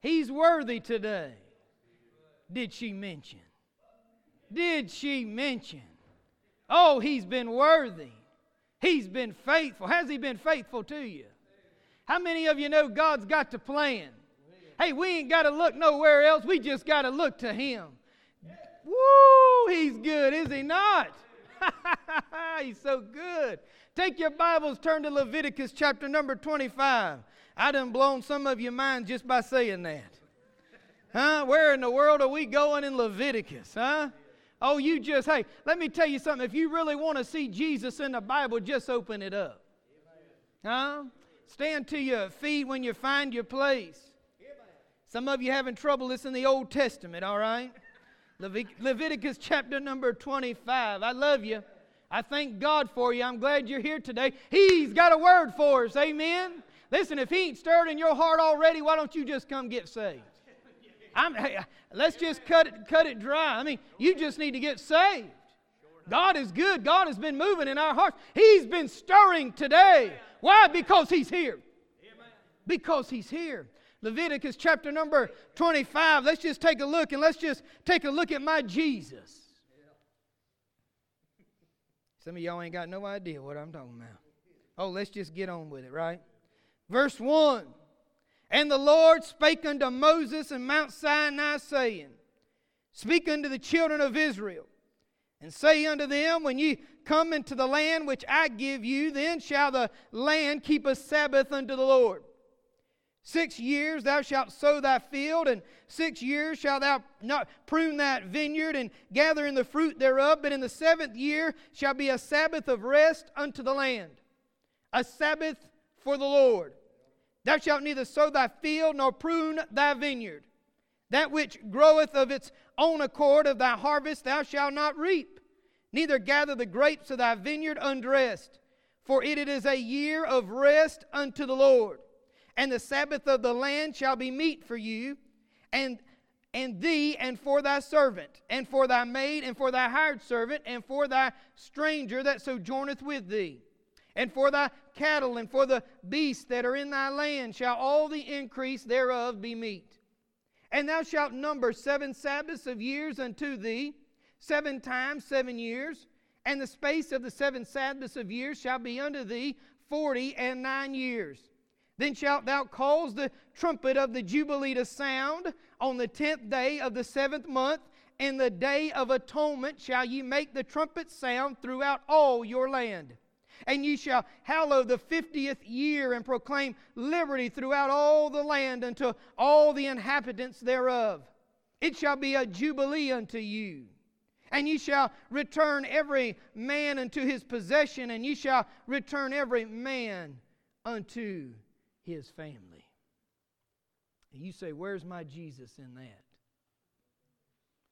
He's worthy today. Did she mention? Did she mention? Oh, he's been worthy. He's been faithful. Has he been faithful to you? How many of you know God's got to plan? Hey, we ain't got to look nowhere else. We just got to look to him. Woo, he's good, is he not? he's so good. Take your Bibles, turn to Leviticus chapter number 25. I done blown some of your minds just by saying that. Huh? Where in the world are we going in Leviticus, huh? Oh, you just, hey, let me tell you something. If you really want to see Jesus in the Bible, just open it up. Huh? Stand to your feet when you find your place. Some of you having trouble. It's in the Old Testament, all right? Leviticus chapter number 25. I love you. I thank God for you. I'm glad you're here today. He's got a word for us. Amen. Listen, if He ain't stirred in your heart already, why don't you just come get saved? I'm, hey, uh, let's just cut it, cut it dry. I mean, you just need to get saved. God is good. God has been moving in our hearts. He's been stirring today. Why? Because He's here. Because He's here. Leviticus chapter number 25. Let's just take a look and let's just take a look at my Jesus. Some of y'all ain't got no idea what I'm talking about. Oh, let's just get on with it, right? Verse 1 And the Lord spake unto Moses in Mount Sinai, saying, Speak unto the children of Israel, and say unto them, When ye come into the land which I give you, then shall the land keep a Sabbath unto the Lord. Six years thou shalt sow thy field, and six years shalt thou not prune that vineyard and gather in the fruit thereof. But in the seventh year shall be a Sabbath of rest unto the land, a Sabbath for the Lord. Thou shalt neither sow thy field nor prune thy vineyard. That which groweth of its own accord of thy harvest thou shalt not reap, neither gather the grapes of thy vineyard undressed. For it is a year of rest unto the Lord. And the Sabbath of the land shall be meat for you, and and thee, and for thy servant, and for thy maid, and for thy hired servant, and for thy stranger that sojourneth with thee and for thy cattle and for the beasts that are in thy land shall all the increase thereof be meat. And thou shalt number seven Sabbaths of years unto thee, seven times seven years, and the space of the seven Sabbaths of years shall be unto thee forty and nine years. Then shalt thou cause the trumpet of the Jubilee to sound on the tenth day of the seventh month, and the day of atonement shall ye make the trumpet sound throughout all your land. And ye shall hallow the fiftieth year and proclaim liberty throughout all the land unto all the inhabitants thereof. It shall be a jubilee unto you. And ye shall return every man unto his possession, and ye shall return every man unto his family. And you say, Where's my Jesus in that?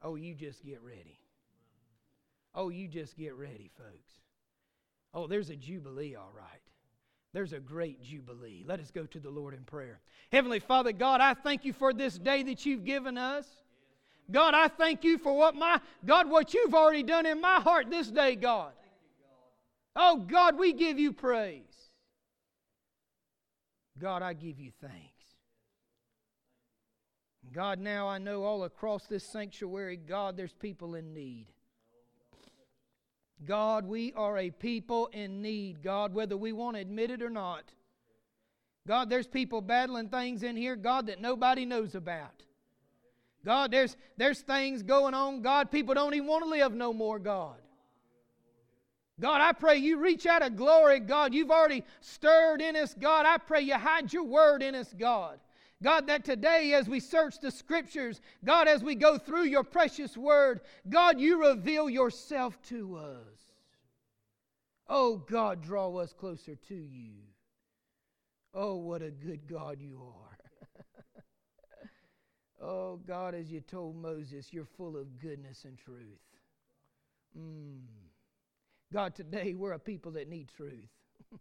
Oh, you just get ready. Oh, you just get ready, folks. Oh, there's a jubilee, all right. There's a great jubilee. Let us go to the Lord in prayer. Heavenly Father, God, I thank you for this day that you've given us. God, I thank you for what my God, what you've already done in my heart this day, God. Oh God, we give you praise. God, I give you thanks. God, now I know all across this sanctuary, God, there's people in need. God, we are a people in need, God, whether we want to admit it or not. God, there's people battling things in here, God, that nobody knows about. God, there's, there's things going on, God, people don't even want to live no more, God. God, I pray you reach out of glory, God. You've already stirred in us, God. I pray you hide your word in us, God. God, that today as we search the scriptures, God, as we go through your precious word, God, you reveal yourself to us. Oh, God, draw us closer to you. Oh, what a good God you are. oh, God, as you told Moses, you're full of goodness and truth. Mm. God, today we're a people that need truth.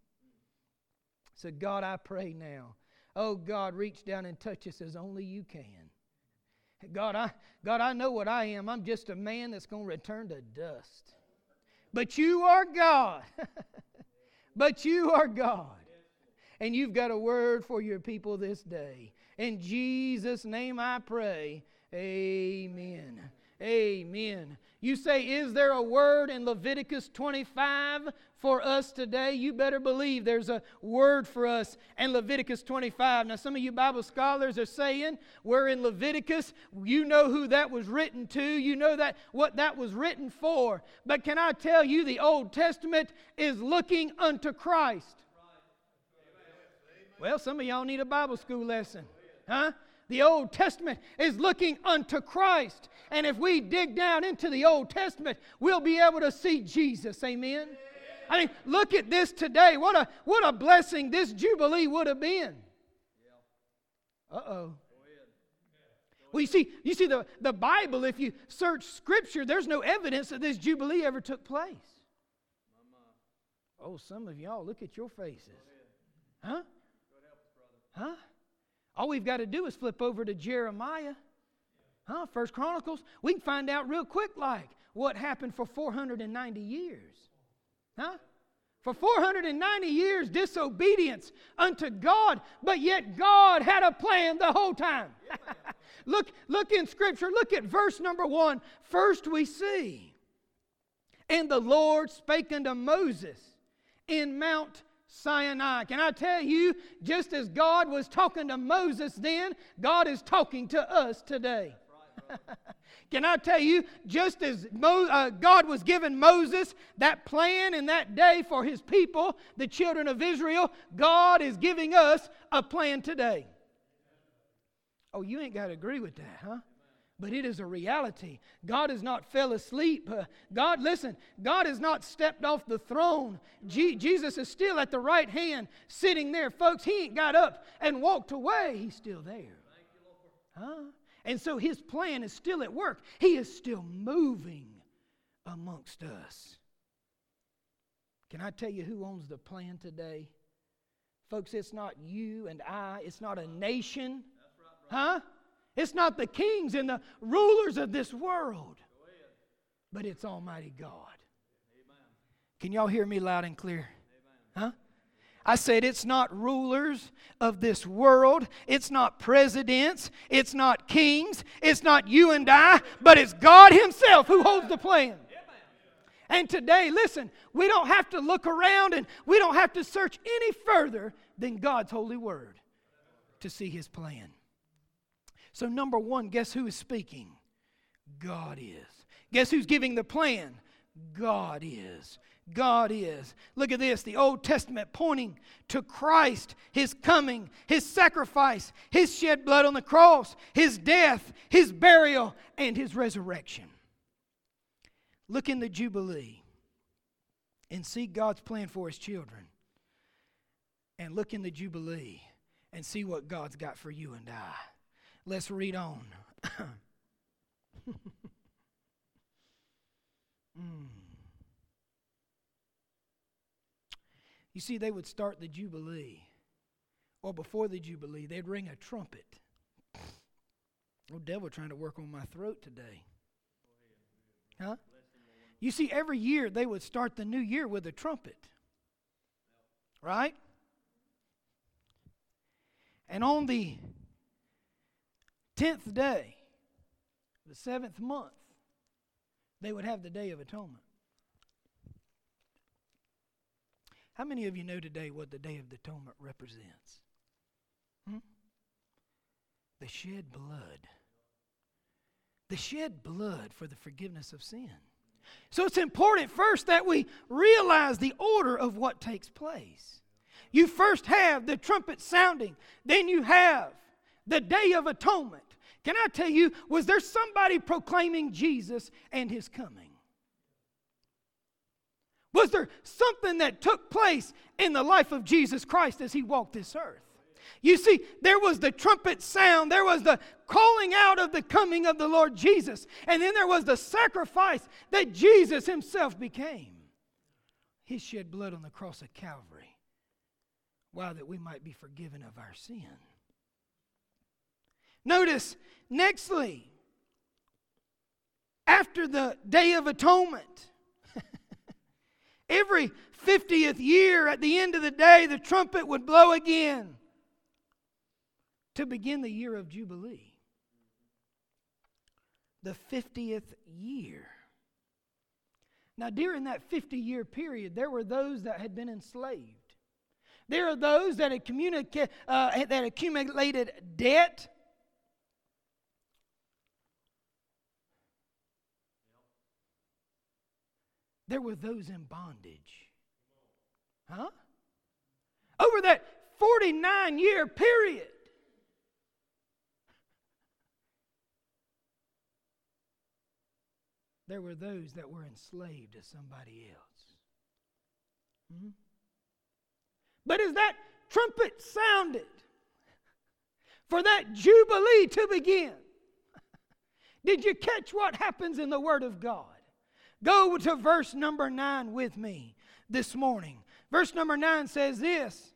so, God, I pray now Oh, God, reach down and touch us as only you can. God, I, God, I know what I am. I'm just a man that's going to return to dust. But you are God. but you are God. And you've got a word for your people this day. In Jesus' name I pray. Amen. Amen. You say, Is there a word in Leviticus 25 for us today? You better believe there's a word for us in Leviticus 25. Now, some of you Bible scholars are saying we're in Leviticus. You know who that was written to, you know that what that was written for. But can I tell you, the Old Testament is looking unto Christ. Well, some of y'all need a Bible school lesson. Huh? The Old Testament is looking unto Christ. And if we dig down into the Old Testament, we'll be able to see Jesus. Amen. I mean, look at this today. What a what a blessing this Jubilee would have been. Uh-oh. Well, you see, you see the, the Bible, if you search scripture, there's no evidence that this Jubilee ever took place. Oh, some of y'all, look at your faces. Huh? Huh? All we've got to do is flip over to Jeremiah. Huh? First Chronicles. We can find out real quick, like, what happened for 490 years. Huh? For 490 years, disobedience unto God, but yet God had a plan the whole time. look, look in Scripture, look at verse number one. First, we see, and the Lord spake unto Moses in Mount Sinai. Can I tell you, just as God was talking to Moses then, God is talking to us today. Can I tell you, just as Mo, uh, God was giving Moses that plan in that day for his people, the children of Israel, God is giving us a plan today. Oh, you ain't got to agree with that, huh? But it is a reality. God has not fell asleep. Uh, God, listen, God has not stepped off the throne. G- Jesus is still at the right hand, sitting there. Folks, he ain't got up and walked away. He's still there. Huh? And so his plan is still at work. He is still moving amongst us. Can I tell you who owns the plan today? Folks, it's not you and I, it's not a nation. Huh? It's not the kings and the rulers of this world, but it's Almighty God. Can y'all hear me loud and clear? Huh? I said it's not rulers of this world, it's not presidents, it's not kings, it's not you and I, but it's God Himself who holds the plan. And today, listen, we don't have to look around and we don't have to search any further than God's holy word to see His plan. So, number one, guess who is speaking? God is. Guess who's giving the plan? God is. God is. Look at this the Old Testament pointing to Christ, His coming, His sacrifice, His shed blood on the cross, His death, His burial, and His resurrection. Look in the Jubilee and see God's plan for His children. And look in the Jubilee and see what God's got for you and I. Let's read on. mm. You see, they would start the Jubilee, or before the Jubilee, they'd ring a trumpet. Oh, devil trying to work on my throat today. Huh? You see, every year they would start the new year with a trumpet. Right? And on the tenth day, the seventh month, they would have the Day of Atonement. How many of you know today what the Day of Atonement represents? Hmm? The shed blood. The shed blood for the forgiveness of sin. So it's important first that we realize the order of what takes place. You first have the trumpet sounding, then you have the Day of Atonement. Can I tell you, was there somebody proclaiming Jesus and his coming? Was there something that took place in the life of Jesus Christ as he walked this earth? You see, there was the trumpet sound, there was the calling out of the coming of the Lord Jesus, and then there was the sacrifice that Jesus himself became. He shed blood on the cross of Calvary. Why? That we might be forgiven of our sin. Notice, nextly, after the Day of Atonement, every 50th year at the end of the day, the trumpet would blow again. to begin the year of Jubilee. The 50th year. Now, during that 50 year period, there were those that had been enslaved. There are those that had, communica- uh, that accumulated debt. There were those in bondage. Huh? Over that 49 year period. There were those that were enslaved to somebody else. Hmm? But as that trumpet sounded for that jubilee to begin, did you catch what happens in the Word of God? Go to verse number 9 with me this morning. Verse number 9 says this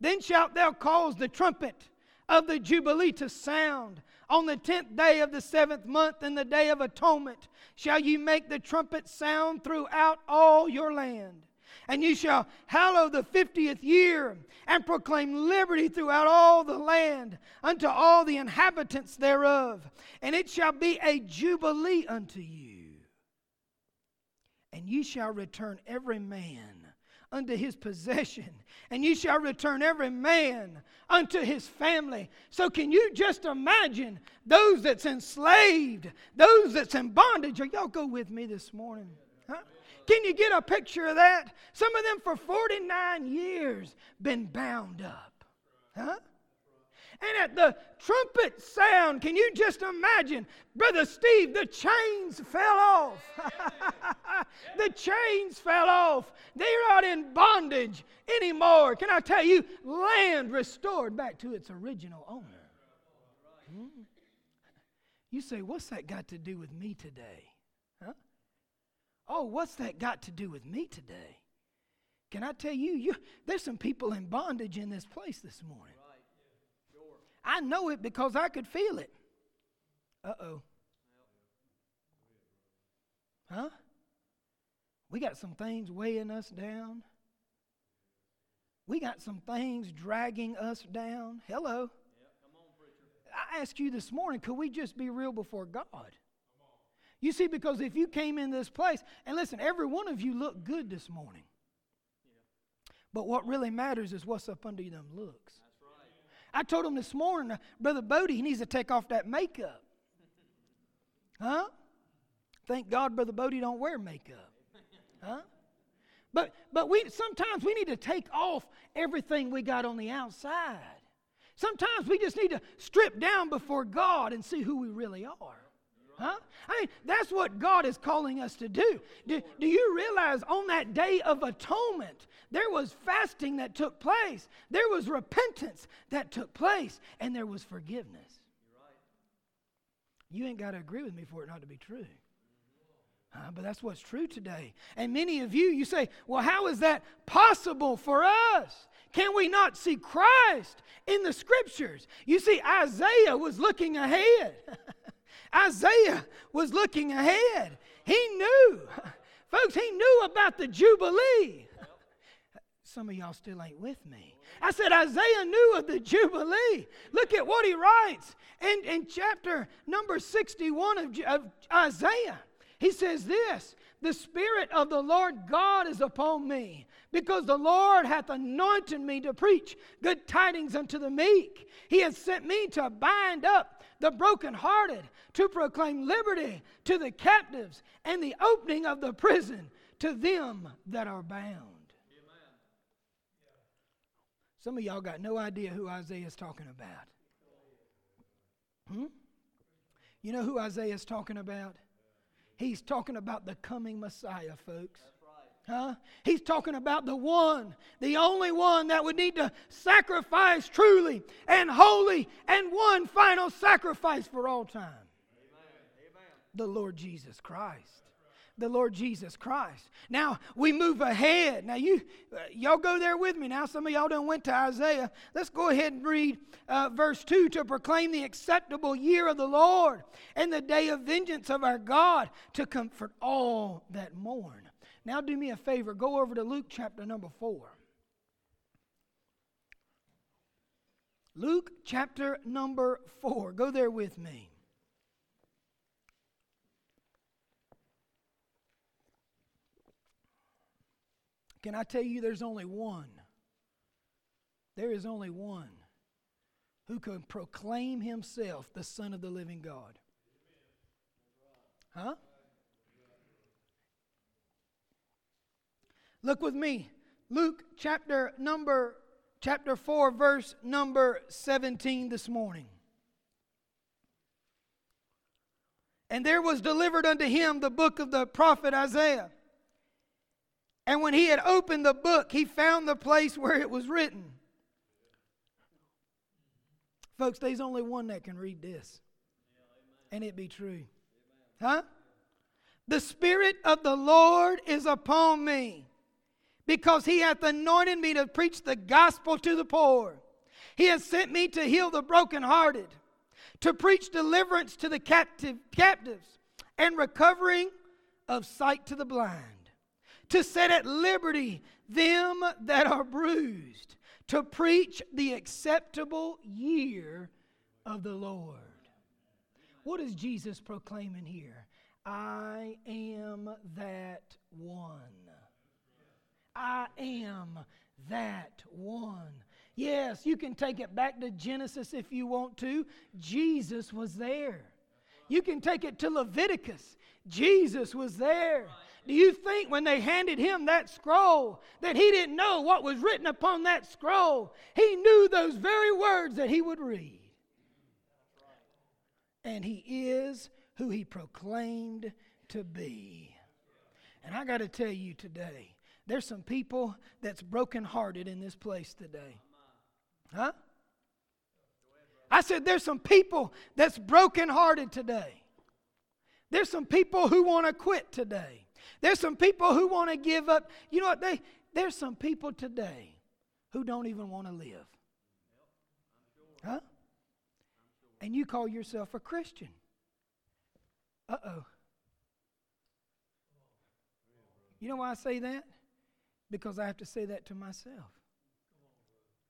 Then shalt thou cause the trumpet of the Jubilee to sound. On the tenth day of the seventh month, in the day of atonement, shall you make the trumpet sound throughout all your land. And you shall hallow the fiftieth year, and proclaim liberty throughout all the land unto all the inhabitants thereof. And it shall be a jubilee unto you. And ye shall return every man unto his possession, and ye shall return every man unto his family. So, can you just imagine those that's enslaved, those that's in bondage? Are y'all go with me this morning? Huh? Can you get a picture of that? Some of them for 49 years been bound up. Huh? And at the trumpet sound, can you just imagine, Brother Steve, the chains fell off. the chains fell off. They're not in bondage anymore. Can I tell you, land restored back to its original owner. Hmm? You say, what's that got to do with me today? Huh? Oh, what's that got to do with me today? Can I tell you, you there's some people in bondage in this place this morning. I know it because I could feel it. Uh oh. Huh? We got some things weighing us down. We got some things dragging us down. Hello. I ask you this morning, could we just be real before God? You see, because if you came in this place, and listen, every one of you look good this morning. But what really matters is what's up under them looks. I told him this morning, uh, Brother Bodie, he needs to take off that makeup. Huh? Thank God Brother Bodie don't wear makeup. Huh? But but we sometimes we need to take off everything we got on the outside. Sometimes we just need to strip down before God and see who we really are. Huh? I mean, that's what God is calling us to do. do. Do you realize on that day of atonement, there was fasting that took place, there was repentance that took place, and there was forgiveness? You ain't got to agree with me for it not to be true. Uh, but that's what's true today. And many of you, you say, well, how is that possible for us? Can we not see Christ in the scriptures? You see, Isaiah was looking ahead. Isaiah was looking ahead. He knew. Folks, he knew about the Jubilee. Some of y'all still ain't with me. I said Isaiah knew of the Jubilee. Look at what he writes in, in chapter number 61 of, of Isaiah. He says this The Spirit of the Lord God is upon me, because the Lord hath anointed me to preach good tidings unto the meek. He has sent me to bind up the brokenhearted, to proclaim liberty to the captives, and the opening of the prison to them that are bound. Some of y'all got no idea who Isaiah is talking about. Hmm? You know who Isaiah is talking about? He's talking about the coming Messiah, folks. Huh? He's talking about the one, the only one that would need to sacrifice truly and holy and one final sacrifice for all time. Amen. The Lord Jesus Christ. The Lord Jesus Christ. Now we move ahead. Now you, uh, y'all go there with me. Now some of y'all done went to Isaiah. Let's go ahead and read uh, verse two to proclaim the acceptable year of the Lord and the day of vengeance of our God to comfort all that mourn now, do me a favor go over to Luke chapter number 4. Luke chapter number 4. Go there with me. Can I tell you there's only one? There is only one who can proclaim himself the Son of the living God. Huh? Look with me. Luke chapter number chapter 4 verse number 17 this morning. And there was delivered unto him the book of the prophet Isaiah. And when he had opened the book, he found the place where it was written. Folks, there's only one that can read this. And it be true. Huh? The Spirit of the Lord is upon me because he hath anointed me to preach the gospel to the poor. He has sent me to heal the brokenhearted, to preach deliverance to the captive, captives, and recovering of sight to the blind to set at liberty them that are bruised, to preach the acceptable year of the Lord. What is Jesus proclaiming here? I am that one. I am that one. Yes, you can take it back to Genesis if you want to. Jesus was there. You can take it to Leviticus. Jesus was there. Do you think when they handed him that scroll that he didn't know what was written upon that scroll? He knew those very words that he would read. And he is who he proclaimed to be. And I got to tell you today, there's some people that's brokenhearted in this place today. Huh? I said there's some people that's brokenhearted today. There's some people who want to quit today. There's some people who want to give up. You know what? They, there's some people today who don't even want to live. Huh? And you call yourself a Christian. Uh oh. You know why I say that? Because I have to say that to myself.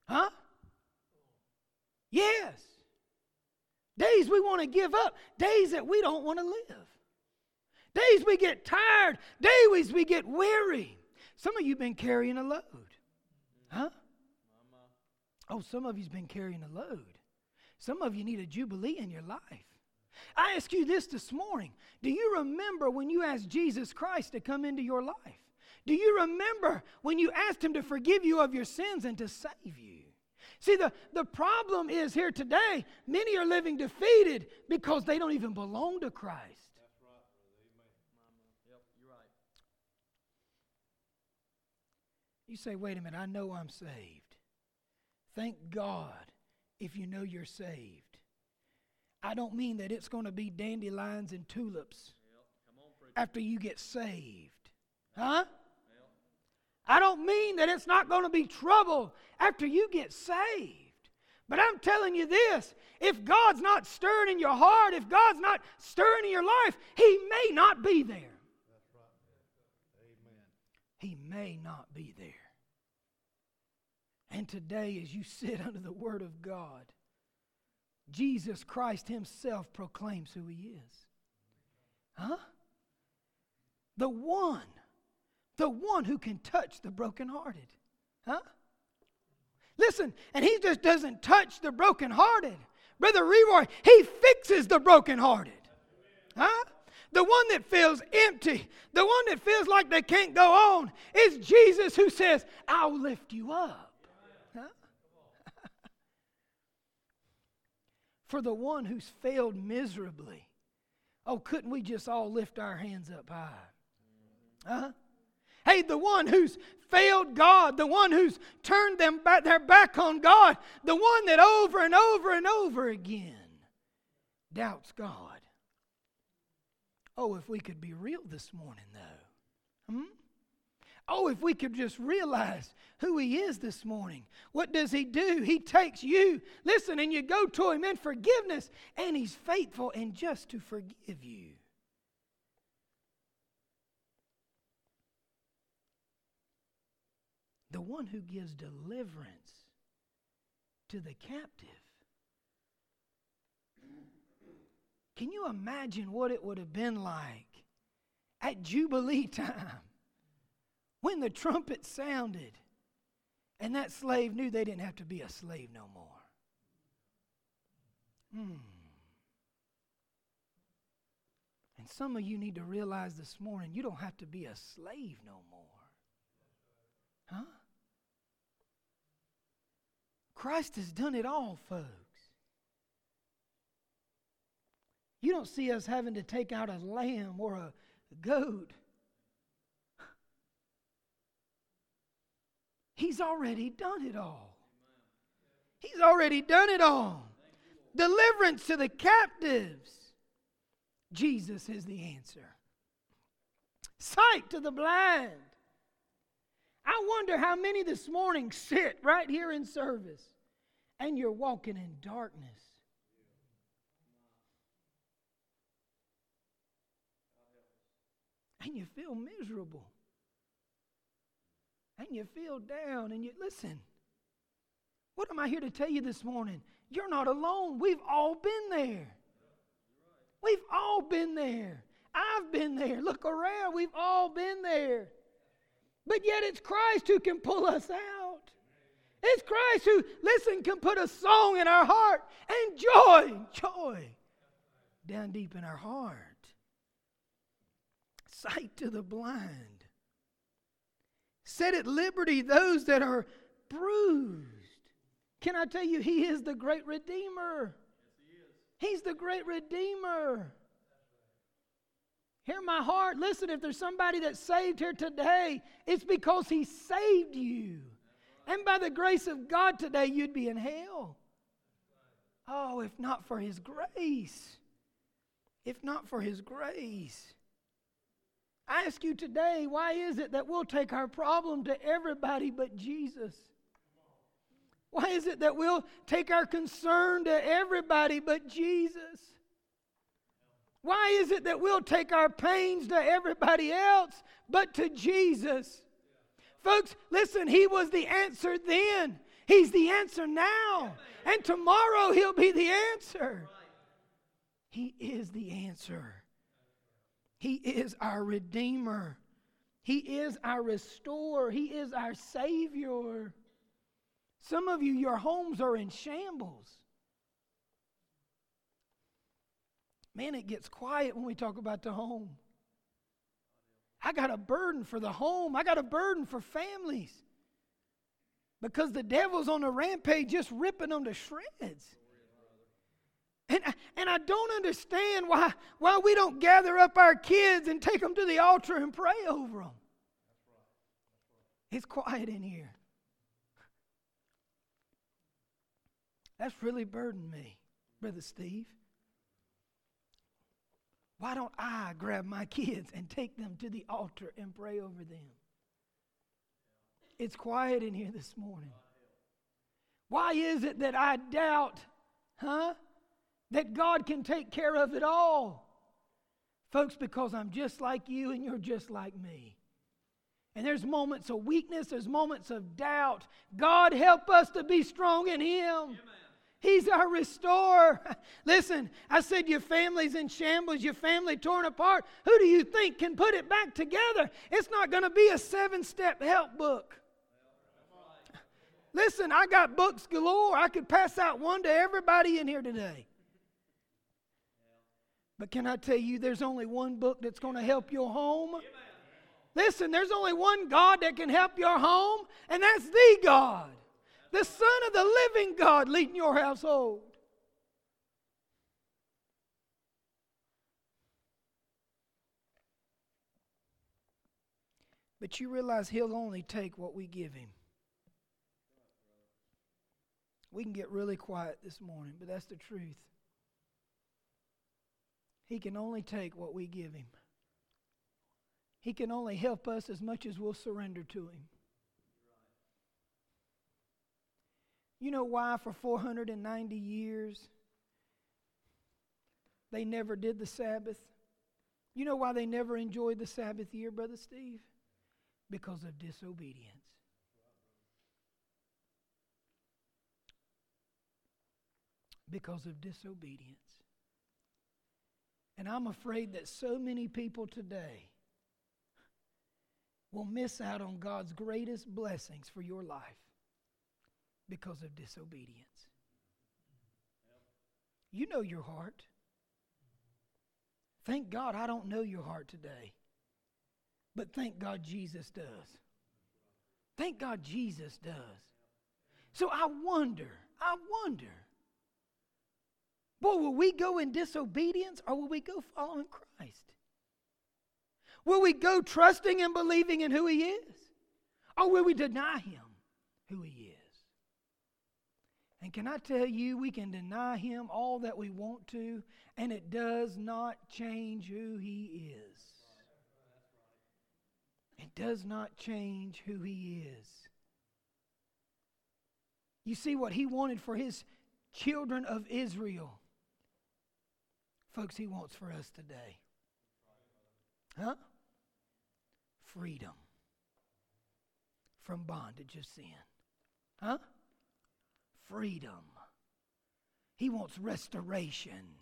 Huh? Yes. Days we want to give up, days that we don't want to live. Days we get tired. Days we get weary. Some of you have been carrying a load. Huh? Oh, some of you's been carrying a load. Some of you need a jubilee in your life. I ask you this this morning. Do you remember when you asked Jesus Christ to come into your life? Do you remember when you asked him to forgive you of your sins and to save you? See, the, the problem is here today, many are living defeated because they don't even belong to Christ. You say, wait a minute, I know I'm saved. Thank God if you know you're saved. I don't mean that it's going to be dandelions and tulips yep. on, after you get saved. Huh? I don't mean that it's not going to be trouble after you get saved. But I'm telling you this if God's not stirring in your heart, if God's not stirring in your life, He may not be there. He may not be there. And today, as you sit under the Word of God, Jesus Christ Himself proclaims who He is. Huh? The one, one who can touch the brokenhearted. Huh? Listen, and He just doesn't touch the brokenhearted. Brother Leroy, He fixes the brokenhearted. Huh? The one that feels empty, the one that feels like they can't go on, is Jesus who says, I'll lift you up. Huh? for the one who's failed miserably. Oh, couldn't we just all lift our hands up high? Huh? Hey, the one who's failed God, the one who's turned them back, their back on God, the one that over and over and over again doubts God. Oh, if we could be real this morning, though. Hmm? Oh, if we could just realize who He is this morning. What does He do? He takes you, listen, and you go to Him in forgiveness, and He's faithful and just to forgive you. the one who gives deliverance to the captive. Can you imagine what it would have been like at Jubilee time when the trumpet sounded and that slave knew they didn't have to be a slave no more? Hmm. And some of you need to realize this morning you don't have to be a slave no more. Huh? Christ has done it all, folks. You don't see us having to take out a lamb or a goat. He's already done it all. He's already done it all. Deliverance to the captives. Jesus is the answer. Sight to the blind. I wonder how many this morning sit right here in service and you're walking in darkness. And you feel miserable. And you feel down. And you listen. What am I here to tell you this morning? You're not alone. We've all been there. We've all been there. I've been there. Look around. We've all been there. But yet it's Christ who can pull us out. It's Christ who, listen, can put a song in our heart and joy, joy down deep in our heart. Sight to the blind. Set at liberty those that are bruised. Can I tell you, He is the great Redeemer. He's the great Redeemer. Hear my heart. Listen, if there's somebody that's saved here today, it's because He saved you. And by the grace of God today, you'd be in hell. Oh, if not for His grace. If not for His grace. I ask you today, why is it that we'll take our problem to everybody but Jesus? Why is it that we'll take our concern to everybody but Jesus? Why is it that we'll take our pains to everybody else but to Jesus? Folks, listen, He was the answer then. He's the answer now. And tomorrow He'll be the answer. He is the answer. He is our Redeemer. He is our Restorer. He is our Savior. Some of you, your homes are in shambles. Man, it gets quiet when we talk about the home. I got a burden for the home, I got a burden for families. Because the devil's on a rampage just ripping them to shreds. And, and I don't understand why, why we don't gather up our kids and take them to the altar and pray over them. It's quiet in here. That's really burdened me, Brother Steve. Why don't I grab my kids and take them to the altar and pray over them? It's quiet in here this morning. Why is it that I doubt, huh, that God can take care of it all? Folks, because I'm just like you and you're just like me. And there's moments of weakness, there's moments of doubt. God, help us to be strong in Him. Amen. He's our restorer. Listen, I said your family's in shambles, your family torn apart. Who do you think can put it back together? It's not going to be a seven step help book. Listen, I got books galore. I could pass out one to everybody in here today. But can I tell you, there's only one book that's going to help your home? Listen, there's only one God that can help your home, and that's the God the Son of the living God leading your household. But you realize He'll only take what we give Him. We can get really quiet this morning, but that's the truth. He can only take what we give Him. He can only help us as much as we'll surrender to Him. You know why for 490 years they never did the Sabbath? You know why they never enjoyed the Sabbath year, Brother Steve? Because of disobedience. Because of disobedience. And I'm afraid that so many people today will miss out on God's greatest blessings for your life because of disobedience. You know your heart. Thank God I don't know your heart today. But thank God Jesus does. Thank God Jesus does. So I wonder, I wonder, boy, will we go in disobedience or will we go following Christ? Will we go trusting and believing in who He is? Or will we deny Him who He is? And can I tell you, we can deny Him all that we want to, and it does not change who He is. It does not change who He is. You see what He wanted for His children of Israel. Folks, He wants for us today. Huh? Freedom from bondage of sin. Huh? Freedom. He wants restoration.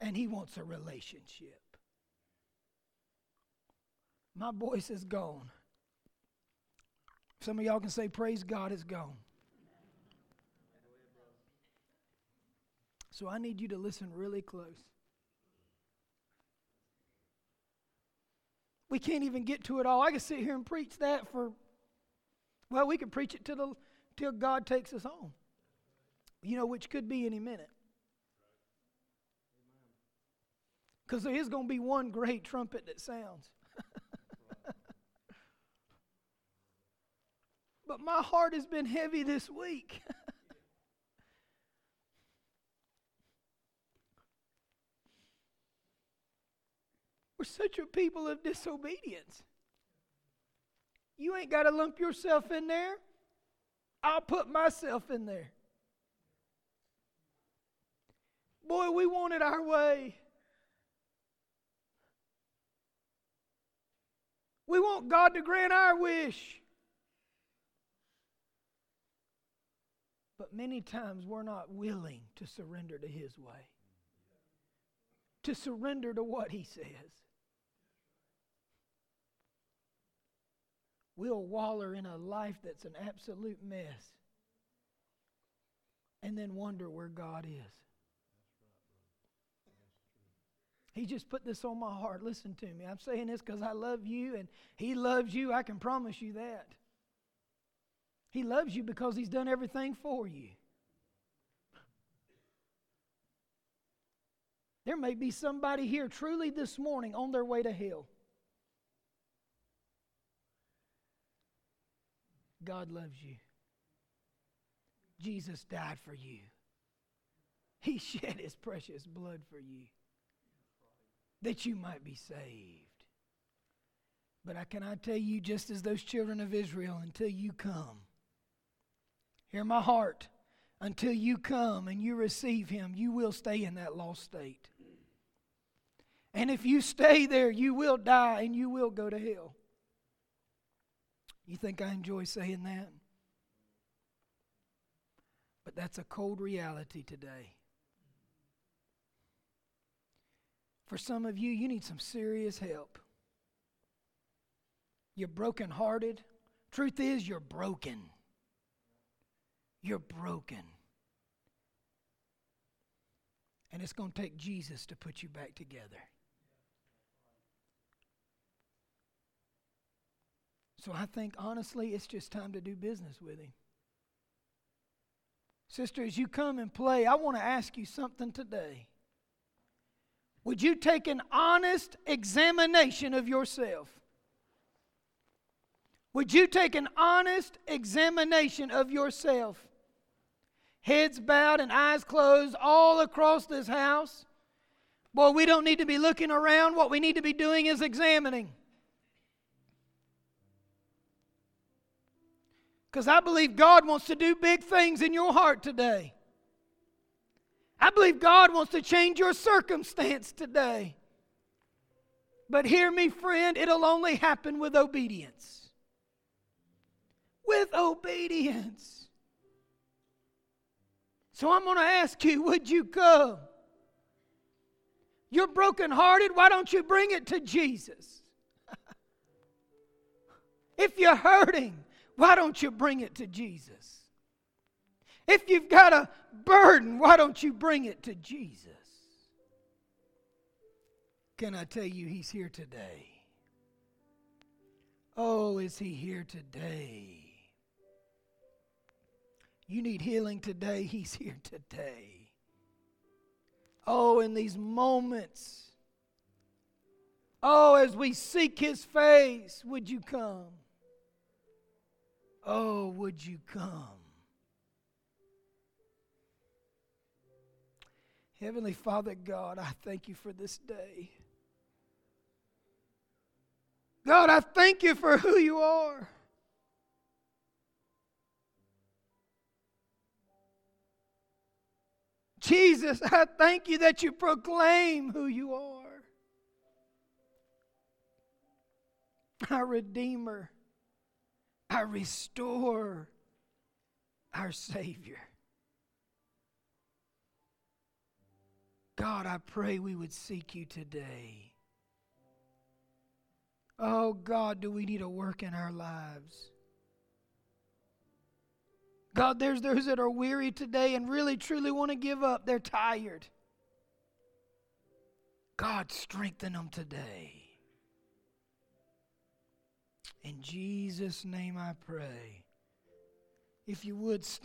And He wants a relationship. My voice is gone. Some of y'all can say, Praise God, it's gone. So I need you to listen really close. We can't even get to it all. I can sit here and preach that for, well, we can preach it to the, till God takes us home. You know, which could be any minute. Because there is going to be one great trumpet that sounds. but my heart has been heavy this week. We're such a people of disobedience. You ain't got to lump yourself in there. I'll put myself in there. Boy, we want it our way. We want God to grant our wish. But many times we're not willing to surrender to His way, to surrender to what He says. We'll waller in a life that's an absolute mess and then wonder where God is. He just put this on my heart. Listen to me. I'm saying this because I love you and He loves you. I can promise you that. He loves you because He's done everything for you. There may be somebody here truly this morning on their way to hell. God loves you. Jesus died for you. He shed his precious blood for you that you might be saved. But I can I tell you, just as those children of Israel, until you come, hear my heart, until you come and you receive him, you will stay in that lost state. And if you stay there, you will die and you will go to hell. You think I enjoy saying that? But that's a cold reality today. For some of you, you need some serious help. You're brokenhearted. Truth is, you're broken. You're broken. And it's going to take Jesus to put you back together. So I think, honestly, it's just time to do business with Him. Sister, as you come and play, I want to ask you something today. Would you take an honest examination of yourself? Would you take an honest examination of yourself? Heads bowed and eyes closed all across this house. Boy, we don't need to be looking around. What we need to be doing is examining. Because I believe God wants to do big things in your heart today. I believe God wants to change your circumstance today. But hear me, friend, it'll only happen with obedience. With obedience. So I'm going to ask you would you come? You're brokenhearted. Why don't you bring it to Jesus? if you're hurting, why don't you bring it to Jesus? If you've got a burden, why don't you bring it to Jesus? Can I tell you, He's here today? Oh, is He here today? You need healing today, He's here today. Oh, in these moments, oh, as we seek His face, would you come? Oh, would you come? Heavenly Father God, I thank you for this day. God, I thank you for who you are. Jesus, I thank you that you proclaim who you are. Our Redeemer, our restore our Savior. God, I pray we would seek you today. Oh, God, do we need a work in our lives? God, there's those that are weary today and really truly want to give up. They're tired. God, strengthen them today. In Jesus' name I pray. If you would stand.